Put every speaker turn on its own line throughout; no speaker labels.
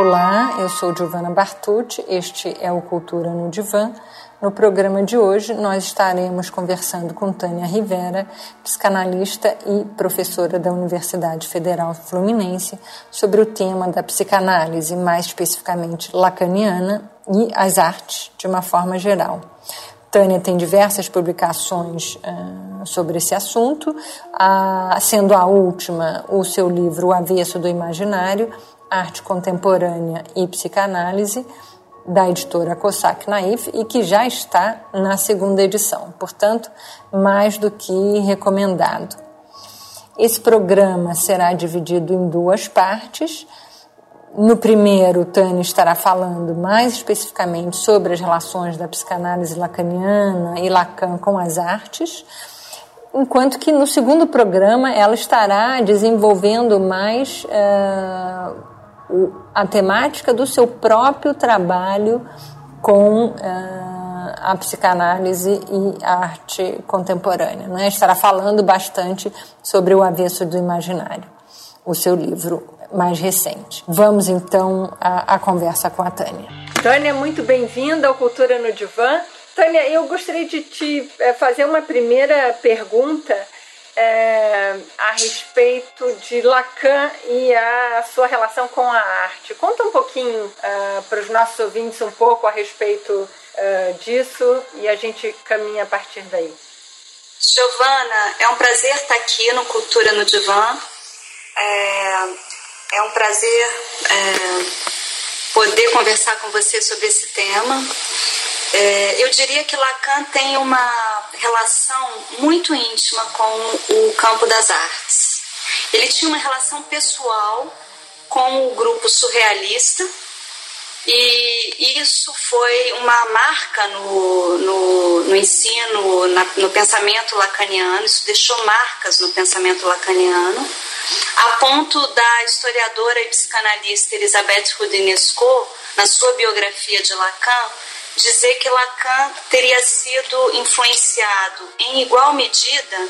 Olá, eu sou Giovana Bartucci, este é o Cultura no Divã. No programa de hoje, nós estaremos conversando com Tânia Rivera, psicanalista e professora da Universidade Federal Fluminense, sobre o tema da psicanálise, mais especificamente lacaniana, e as artes de uma forma geral. Tânia tem diversas publicações uh, sobre esse assunto, uh, sendo a última o seu livro O Avesso do Imaginário, Arte Contemporânea e Psicanálise, da editora Cossack Naif e que já está na segunda edição, portanto, mais do que recomendado. Esse programa será dividido em duas partes. No primeiro, Tânia estará falando mais especificamente sobre as relações da psicanálise lacaniana e Lacan com as artes, enquanto que no segundo programa ela estará desenvolvendo mais uh, a temática do seu próprio trabalho com uh, a psicanálise e a arte contemporânea. Né? Estará falando bastante sobre o avesso do imaginário, o seu livro mais recente. Vamos então à, à conversa com a Tânia. Tânia, muito bem-vinda ao Cultura no Divã. Tânia, eu gostaria de te eh, fazer uma primeira pergunta é, a respeito de Lacan e a sua relação com a arte. Conta um pouquinho uh, para os nossos ouvintes um pouco a respeito uh, disso e a gente caminha a partir daí.
Giovana, é um prazer estar aqui no Cultura no Divã. É, é um prazer é, poder conversar com você sobre esse tema. É, eu diria que Lacan tem uma relação muito íntima com o campo das artes. Ele tinha uma relação pessoal com o grupo surrealista e isso foi uma marca no, no, no ensino, na, no pensamento lacaniano, isso deixou marcas no pensamento lacaniano, a ponto da historiadora e psicanalista Elisabeth Rudinesco, na sua biografia de Lacan, dizer que Lacan teria sido influenciado em igual medida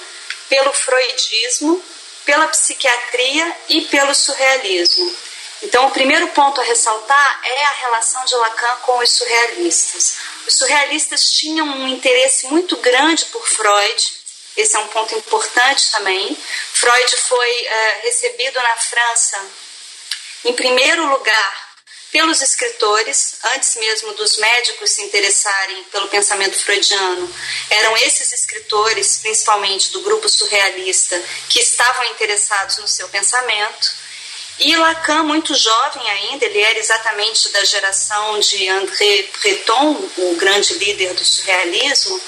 pelo freudismo, pela psiquiatria e pelo surrealismo. Então, o primeiro ponto a ressaltar é a relação de Lacan com os surrealistas. Os surrealistas tinham um interesse muito grande por Freud, esse é um ponto importante também. Freud foi é, recebido na França, em primeiro lugar, pelos escritores, antes mesmo dos médicos se interessarem pelo pensamento freudiano, eram esses escritores, principalmente do grupo surrealista, que estavam interessados no seu pensamento. E Lacan, muito jovem ainda, ele era exatamente da geração de André Breton, o grande líder do surrealismo,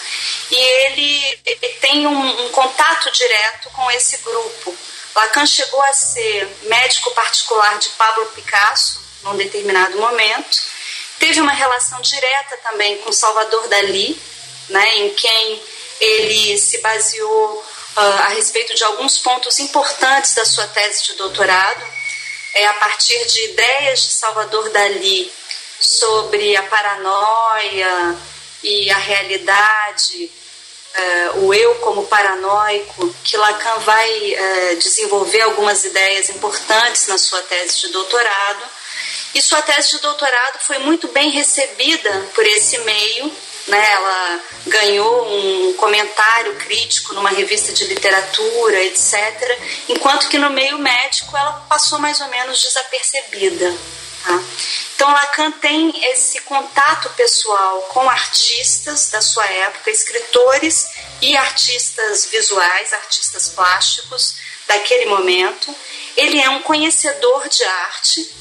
e ele, tem um, um contato direto com esse grupo. Lacan chegou a ser médico particular de Pablo Picasso, num determinado momento. Teve uma relação direta também com Salvador Dali, né, em quem ele se baseou uh, a respeito de alguns pontos importantes da sua tese de doutorado, é a partir de ideias de Salvador Dali sobre a paranoia e a realidade, uh, o eu como paranoico, que Lacan vai uh, desenvolver algumas ideias importantes na sua tese de doutorado e sua tese de doutorado foi muito bem recebida por esse meio. Né? Ela ganhou um comentário crítico numa revista de literatura, etc. Enquanto que no meio médico ela passou mais ou menos desapercebida. Tá? Então Lacan tem esse contato pessoal com artistas da sua época, escritores e artistas visuais, artistas plásticos daquele momento. Ele é um conhecedor de arte,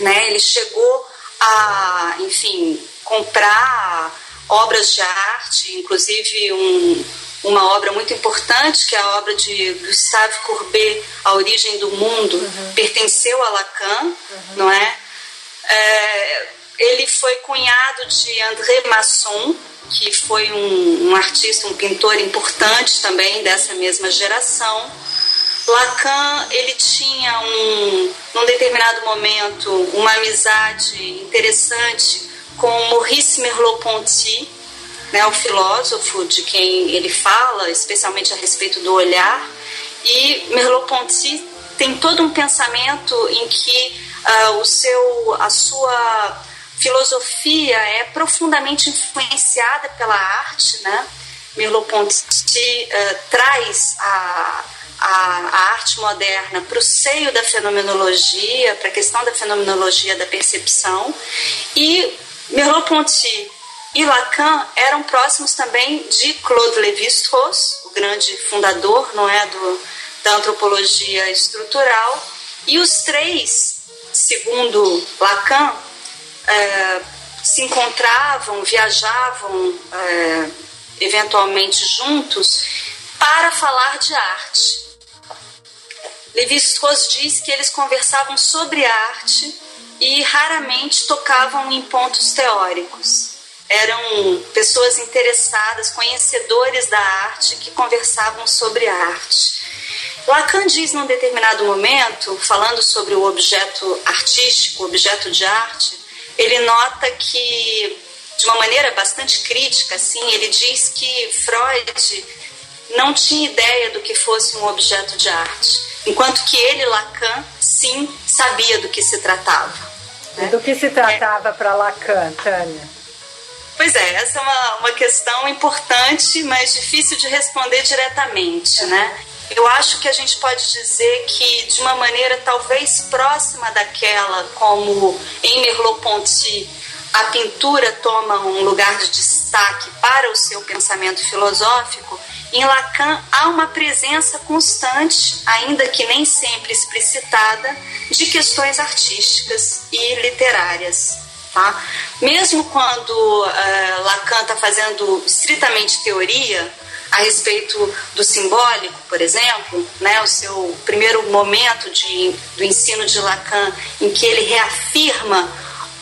né? Ele chegou a, enfim, comprar obras de arte, inclusive um, uma obra muito importante, que é a obra de Gustave Courbet, A Origem do Mundo, uhum. pertenceu a Lacan, uhum. não é? é? Ele foi cunhado de André Masson, que foi um, um artista, um pintor importante também dessa mesma geração. Lacan ele tinha um, num determinado momento uma amizade interessante com Maurice Merleau-Ponty, né, o filósofo de quem ele fala, especialmente a respeito do olhar. E Merleau-Ponty tem todo um pensamento em que uh, o seu, a sua filosofia é profundamente influenciada pela arte, né? Merleau-Ponty uh, traz a, a, a, arte moderna para o seio da fenomenologia, para a questão da fenomenologia da percepção, e Merleau-Ponty e Lacan eram próximos também de Claude Lévi-Strauss, o grande fundador, não é, do, da antropologia estrutural, e os três, segundo Lacan, é, se encontravam, viajavam é, eventualmente juntos para falar de arte. Levi-Strauss diz que eles conversavam sobre arte e raramente tocavam em pontos teóricos. Eram pessoas interessadas, conhecedores da arte, que conversavam sobre arte. Lacan diz num determinado momento, falando sobre o objeto artístico, o objeto de arte, ele nota que, de uma maneira bastante crítica, assim, ele diz que Freud não tinha ideia do que fosse um objeto de arte, enquanto que ele, Lacan, sim, sabia do que se tratava.
Né? Do que se tratava é. para Lacan, Tânia?
Pois é, essa é uma, uma questão importante, mas difícil de responder diretamente, né? Eu acho que a gente pode dizer que, de uma maneira talvez próxima daquela, como em Merleau-Ponty, a pintura toma um lugar de destaque para o seu pensamento filosófico, em Lacan há uma presença constante, ainda que nem sempre explicitada, de questões artísticas e literárias. Tá? Mesmo quando uh, Lacan está fazendo estritamente teoria, a respeito do simbólico, por exemplo, né, o seu primeiro momento de, do ensino de Lacan, em que ele reafirma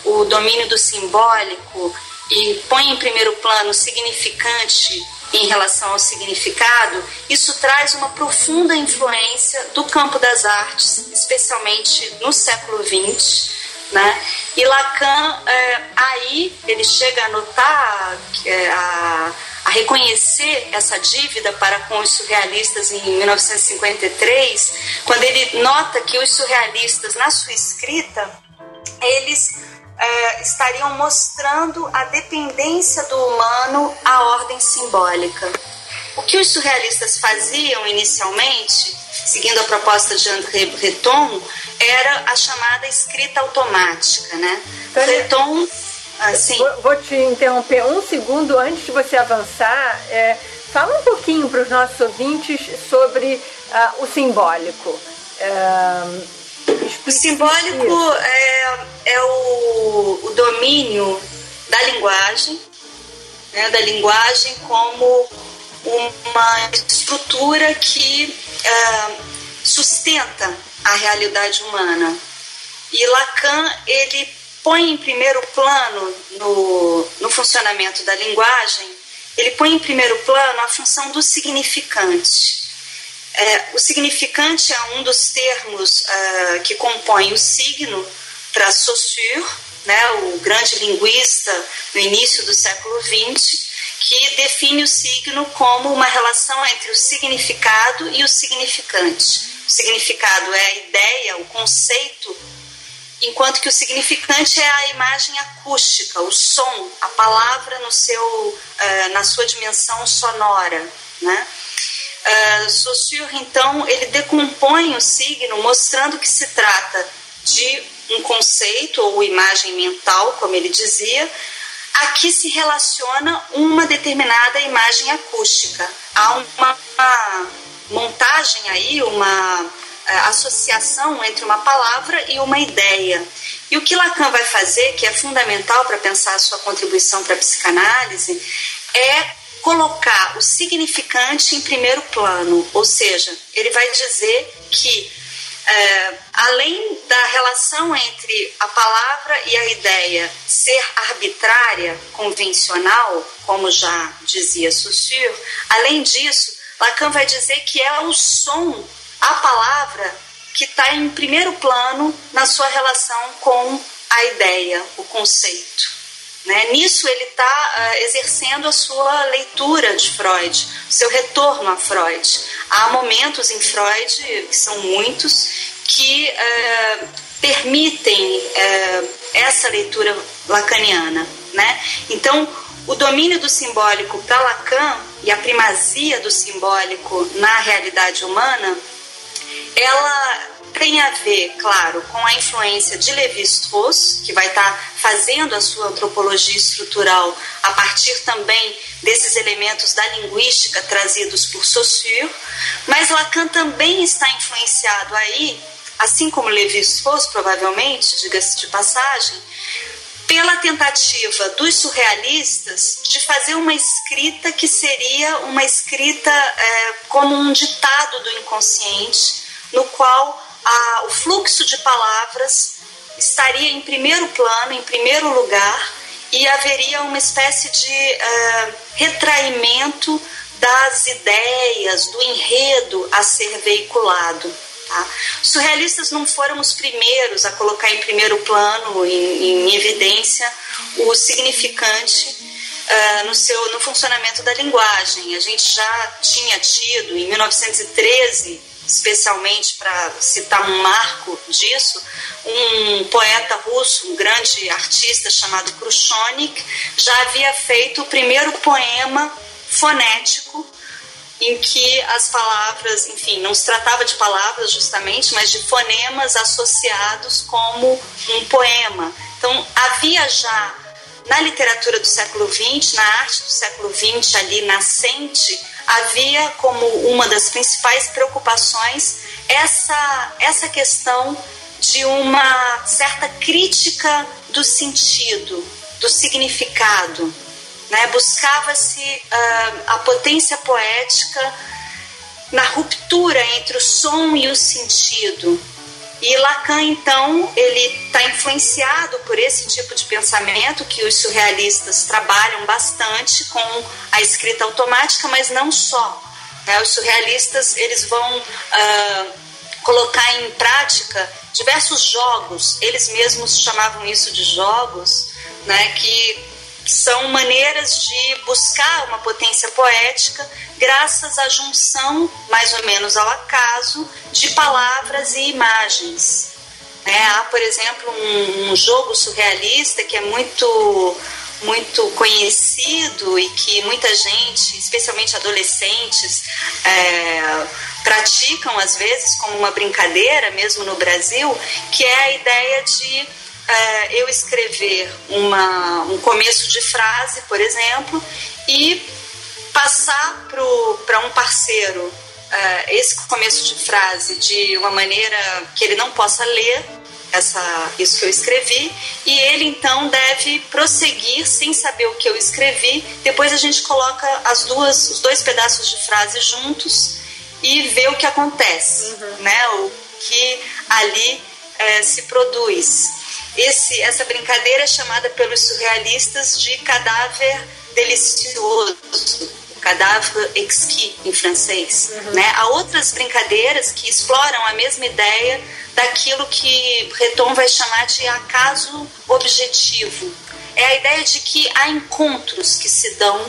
o domínio do simbólico e põe em primeiro plano o significante em relação ao significado, isso traz uma profunda influência do campo das artes, especialmente no século XX. Né? E Lacan, é, aí, ele chega a notar é, a a reconhecer essa dívida para com os surrealistas em 1953, quando ele nota que os surrealistas, na sua escrita, eles é, estariam mostrando a dependência do humano à ordem simbólica. O que os surrealistas faziam inicialmente, seguindo a proposta de André Breton, era a chamada escrita automática. Né? Breton
Assim. Vou, vou, te interromper um segundo antes de você avançar. É, fala um pouquinho para os nossos ouvintes sobre uh, o simbólico.
É, o simbólico é, é o, o, domínio da linguagem, né, da linguagem como uma estrutura que uh, sustenta a realidade humana. E Lacan ele põe em primeiro plano no, no funcionamento da linguagem, ele põe em primeiro plano a função do significante. É, o significante é um dos termos uh, que compõe o signo para Saussure, né, o grande linguista no início do século XX, que define o signo como uma relação entre o significado e o significante. O significado é a ideia, o conceito enquanto que o significante é a imagem acústica, o som, a palavra no seu, uh, na sua dimensão sonora, né? Uh, Saussure, então, ele decompõe o signo mostrando que se trata de um conceito ou imagem mental, como ele dizia, a que se relaciona uma determinada imagem acústica. Há uma, uma montagem aí, uma é, associação entre uma palavra e uma ideia. E o que Lacan vai fazer, que é fundamental para pensar a sua contribuição para a psicanálise, é colocar o significante em primeiro plano, ou seja, ele vai dizer que é, além da relação entre a palavra e a ideia ser arbitrária, convencional, como já dizia Saussure, além disso, Lacan vai dizer que é o som a palavra que está em primeiro plano na sua relação com a ideia, o conceito. Né? Nisso ele está uh, ah, exercendo a sua leitura de Freud, seu retorno a Freud. Há momentos em Freud, que são muitos, que uh, permitem é, essa leitura lacaniana. Né? Então, o domínio do simbólico para Lacan e a primazia do simbólico na realidade humana, ela tem a ver, claro, com a influência de Levi-Strauss, que vai estar tá fazendo a sua antropologia estrutural a partir também desses elementos da linguística trazidos por Saussure, mas Lacan também está influenciado aí, assim como Levi-Strauss provavelmente, diga-se de passagem, pela tentativa dos surrealistas de fazer uma escrita que seria uma escrita é, como um ditado do inconsciente, no qual a, o fluxo de palavras estaria em primeiro plano, em primeiro lugar, e haveria uma espécie de uh, retraimento das ideias, do enredo a ser veiculado. Tá? Surrealistas não foram os primeiros a colocar em primeiro plano, em, em evidência, o significante uh, no, seu, no funcionamento da linguagem. A gente já tinha tido, em 1913, especialmente para citar um marco disso, um poeta russo, um grande artista chamado Khrushchev, já havia feito o primeiro poema fonético em que as palavras, enfim, não se tratava de palavras justamente, mas de fonemas associados como um poema. Então havia já na literatura do século XX, na arte do século XX ali nascente, havia como uma das principais preocupações essa, essa questão de uma certa crítica do sentido, do significado. Né? Buscava-se uh, a potência poética na ruptura entre o som e o sentido, e Lacan, então, ele está influenciado por esse tipo de pensamento que os surrealistas trabalham bastante com a escrita automática, mas não só. Né? Os surrealistas eles vão uh, colocar em prática diversos jogos. Eles mesmos chamavam isso de jogos, né? Que são maneiras de buscar uma potência poética graças à junção, mais ou menos ao acaso, de palavras e imagens. É, há, por exemplo, um, um, jogo surrealista que é muito muito conhecido e que muita gente, especialmente adolescentes, é, praticam às vezes como uma brincadeira, mesmo no Brasil, que é a ideia de é, eu escrever uma, um começo de frase, por exemplo, e passar para um parceiro é, esse começo de frase de uma maneira que ele não possa ler essa, isso que eu escrevi e ele então deve prosseguir sem saber o que eu escrevi. Depois a gente coloca as duas, os dois pedaços de frase juntos e vê o que acontece, uhum. né? O que ali é, se produz. Esse, essa brincadeira é chamada pelos surrealistas de cadáver delicioso, cadáver exquis em francês. Uhum. Né? Há outras brincadeiras que exploram a mesma ideia daquilo que Breton vai chamar de acaso objetivo. É a ideia de que há encontros que se dão,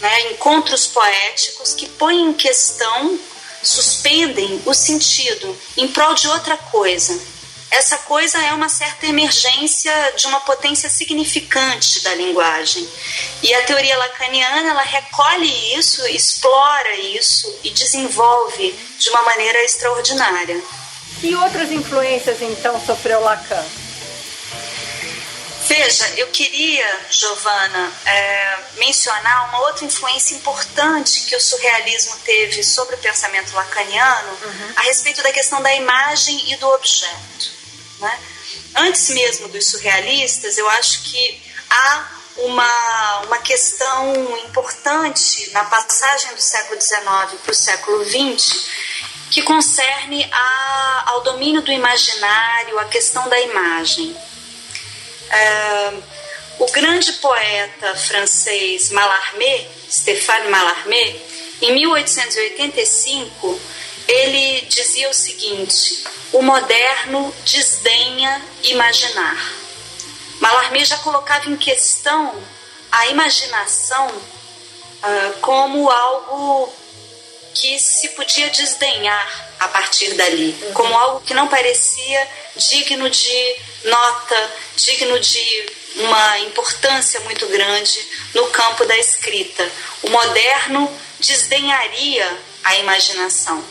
né? encontros poéticos que põem em questão, suspendem o sentido em prol de outra coisa essa coisa é uma certa emergência de uma potência significante da linguagem. E a teoria lacaniana, ela recolhe isso, explora isso e desenvolve de uma maneira extraordinária.
Que outras influências então sofreu Lacan?
Veja, eu queria, Giovana, é, mencionar uma outra influência importante que o surrealismo teve sobre o pensamento lacaniano uhum. a respeito da questão da imagem e do objeto. Né? Antes mesmo dos surrealistas, eu acho que há uma, uma questão importante na passagem do século XIX para o século XX que concerne a, ao domínio do imaginário, a questão da imagem. É, o grande poeta francês Mallarmé, Stéphane Mallarmé, em 1885, ele dizia o seguinte: o moderno desdenha imaginar. Mallarmé já colocava em questão a imaginação uh, como algo que se podia desdenhar a partir dali, uhum. como algo que não parecia digno de nota, digno de uma importância muito grande no campo da escrita. O moderno desdenharia a imaginação.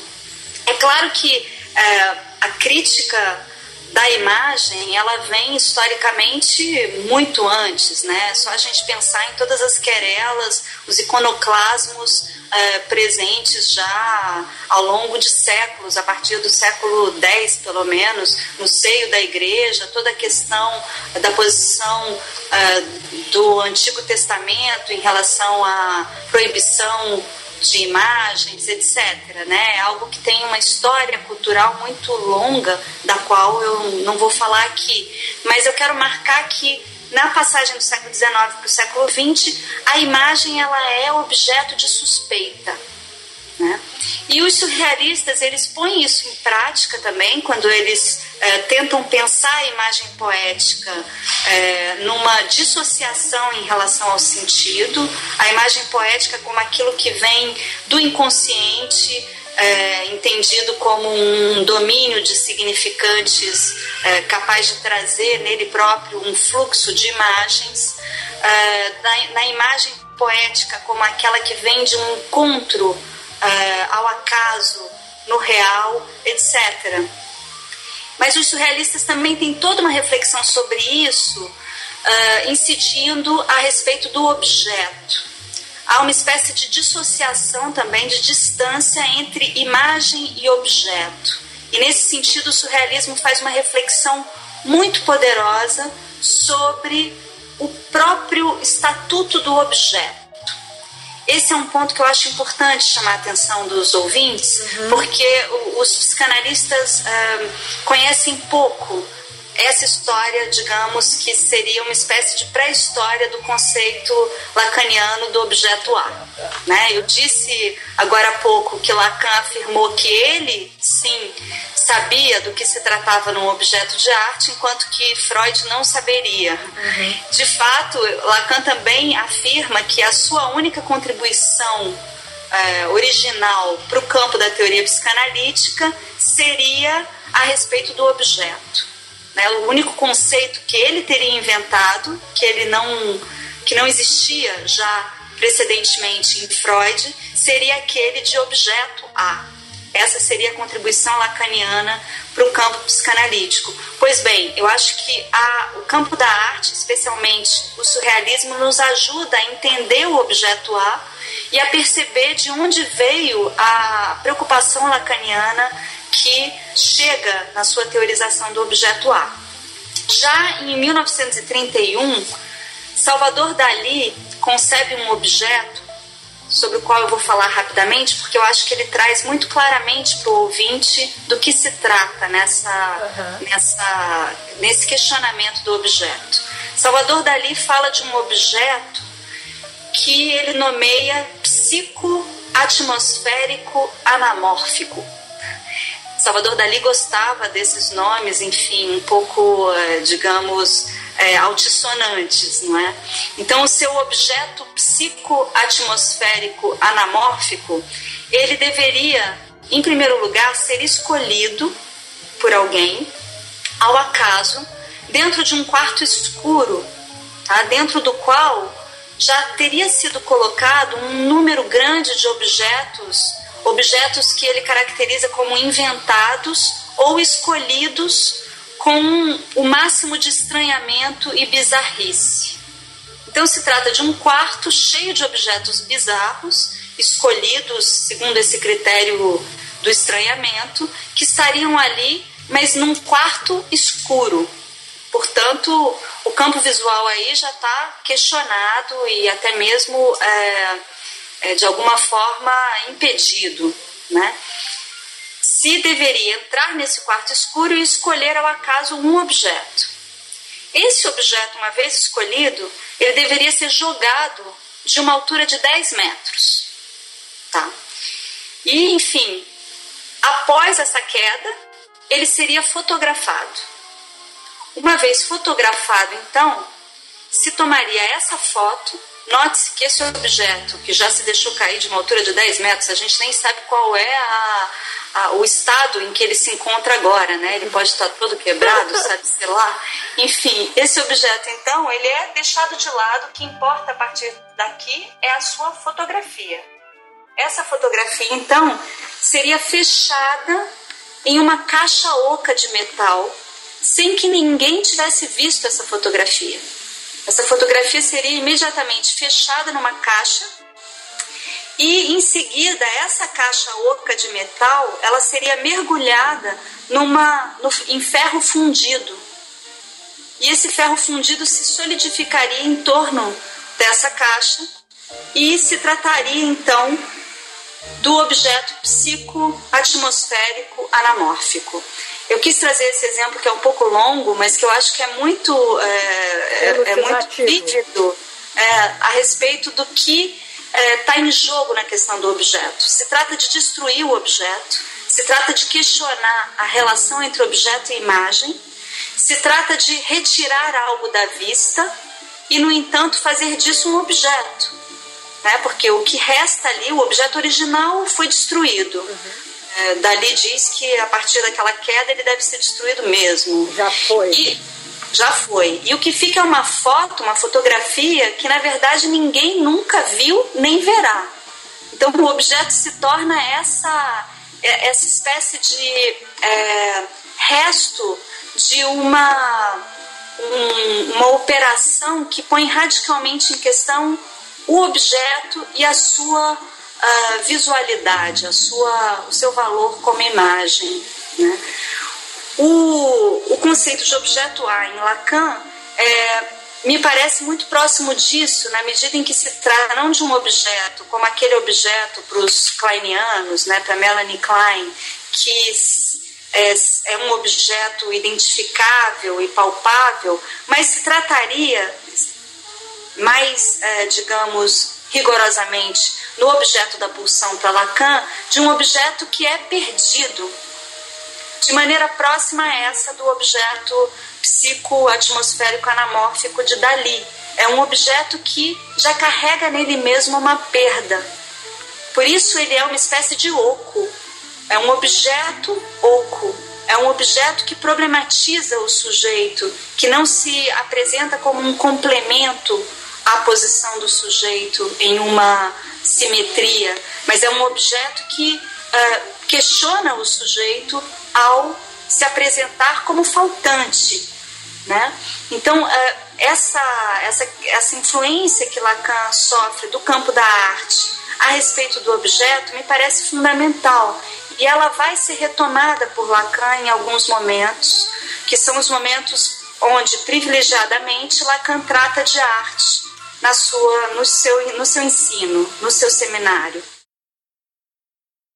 É claro que é, a crítica da imagem ela vem historicamente muito antes, né? Só a gente pensar em todas as querelas, os iconoclasmos é, presentes já ao longo de séculos, a partir do século X pelo menos, no seio da igreja, toda a questão da posição é, do Antigo Testamento em relação à proibição de imagens, etc. Né? É algo que tem uma história cultural muito longa, da qual eu não vou falar aqui. Mas eu quero marcar que na passagem do século XIX para o século XX, a imagem ela é objeto de suspeita. Né? E os surrealistas eles põem isso em prática também quando eles é, tentam pensar a imagem poética é, numa dissociação em relação ao sentido, a imagem poética como aquilo que vem do inconsciente, é, entendido como um domínio de significantes é, capaz de trazer nele próprio um fluxo de imagens, é, na, na, imagem poética como aquela que vem de um encontro é, ao acaso, no real, etc. Mas os surrealistas também têm toda uma reflexão sobre isso, uh, incidindo a respeito do objeto. Há uma espécie de dissociação também, de distância entre imagem e objeto. E nesse sentido, o surrealismo faz uma reflexão muito poderosa sobre o próprio estatuto do objeto. Esse é um ponto que eu acho importante chamar a atenção dos ouvintes, uhum. porque os psicanalistas uh, conhecem pouco essa história, digamos, que seria uma espécie de pré-história do conceito lacaniano do objeto A. Né? Eu disse agora há pouco que Lacan afirmou que ele, sim, sabia do que se tratava num objeto de arte, enquanto que Freud não saberia. Uhum. De fato, Lacan também afirma que a sua única contribuição é, original para o campo da teoria psicanalítica seria a respeito do objeto. Né? O único conceito que ele teria inventado, que ele não, que não existia já precedentemente em Freud, seria aquele de objeto A. Essa seria a contribuição lacaniana para o campo psicanalítico. Pois bem, eu acho que a, o campo da arte, especialmente o surrealismo, nos ajuda a entender o objeto A e a perceber de onde veio a preocupação lacaniana que chega na sua teorização do objeto A. Já em 1931, Salvador Dali concebe um objeto sobre o qual eu vou falar rapidamente, porque eu acho que ele traz muito claramente para o ouvinte do que se trata nessa, uhum. nessa, nesse questionamento do objeto. Salvador Dali fala de um objeto que ele nomeia psicoatmosférico anamórfico. Salvador Dali gostava desses nomes, enfim, um pouco, eh, digamos, é, altissonantes, não é? Então, o seu objeto psicoatmosférico anamórfico, ele deveria, em primeiro lugar, ser escolhido por alguém, ao acaso, dentro de um quarto escuro, tá? dentro do qual já teria sido colocado um número grande de objetos, objetos que ele caracteriza como inventados ou escolhidos com o máximo de estranhamento e bizarrice. Então se trata de um quarto cheio de objetos bizarros, escolhidos segundo esse critério do estranhamento, que estariam ali, mas num quarto escuro. Portanto, o campo visual aí já está questionado e até mesmo é, é, de alguma forma impedido, né? se deveria entrar nesse quarto escuro e escolher ao acaso um objeto. Esse objeto, uma vez escolhido, ele deveria ser jogado de uma altura de 10 metros. Tá? E, enfim, após essa queda, ele seria fotografado. Uma vez fotografado, então, se tomaria essa foto Note-se que esse objeto, que já se deixou cair de uma altura de 10 metros, a gente nem sabe qual é a, a, o estado em que ele se encontra agora, né? Ele pode estar todo quebrado, sabe, sei lá. Enfim, esse objeto, então, ele é deixado de lado. O que importa a partir daqui é a sua fotografia. Essa fotografia, então, seria fechada em uma caixa oca de metal, sem que ninguém tivesse visto essa fotografia. Essa fotografia seria imediatamente fechada numa caixa e em seguida essa caixa oca de metal ela seria mergulhada numa no, em ferro fundido e esse ferro fundido se solidificaria em torno dessa caixa e se trataria então do objeto psicoatmosférico anamórfico. Eu quis trazer esse exemplo que é um pouco longo, mas que eu acho que é muito, é, é, é muito vívido é, a respeito do que está é, em jogo na questão do objeto. Se trata de destruir o objeto, se trata de questionar a relação entre objeto e imagem, se trata de retirar algo da vista e, no entanto, fazer disso um objeto. Né? Porque o que resta ali, o objeto original, foi destruído. Uhum. É, Dali diz que a partir daquela queda ele deve ser destruído mesmo.
Já foi.
E, já foi. E o que fica é uma foto, uma fotografia que na verdade ninguém nunca viu nem verá. Então o objeto se torna essa, é, essa espécie de é, resto de uma, um, uma operação que põe radicalmente em questão o objeto e a sua a visualidade, a sua, o seu valor como imagem. Né? O, o conceito de objeto A em Lacan é, me parece muito próximo disso, na medida em que se trata não de um objeto, como aquele objeto para os kleinianos, né, para Melanie Klein, que é, é, um objeto identificável e palpável, mas se trataria mais, é, digamos, rigorosamente no objeto da pulsão para Lacan de um objeto que é perdido, de maneira próxima a essa do objeto psicoatmosférico anamórfico de Dali. É um objeto que já carrega nele mesmo uma perda. Por isso ele é uma espécie de oco. É um objeto oco. É um objeto que problematiza o sujeito, que não se apresenta como um complemento à posição do sujeito em uma simetria, mas é um objeto que uh, questiona o sujeito ao se apresentar como faltante. Né? Então, uh, essa, essa, essa influência que Lacan sofre do campo da arte a respeito do objeto me parece fundamental. E ela vai ser retomada por Lacan em alguns momentos, que são os momentos onde, privilegiadamente, Lacan trata de arte na sua, no, seu, no seu ensino, no seu seminário.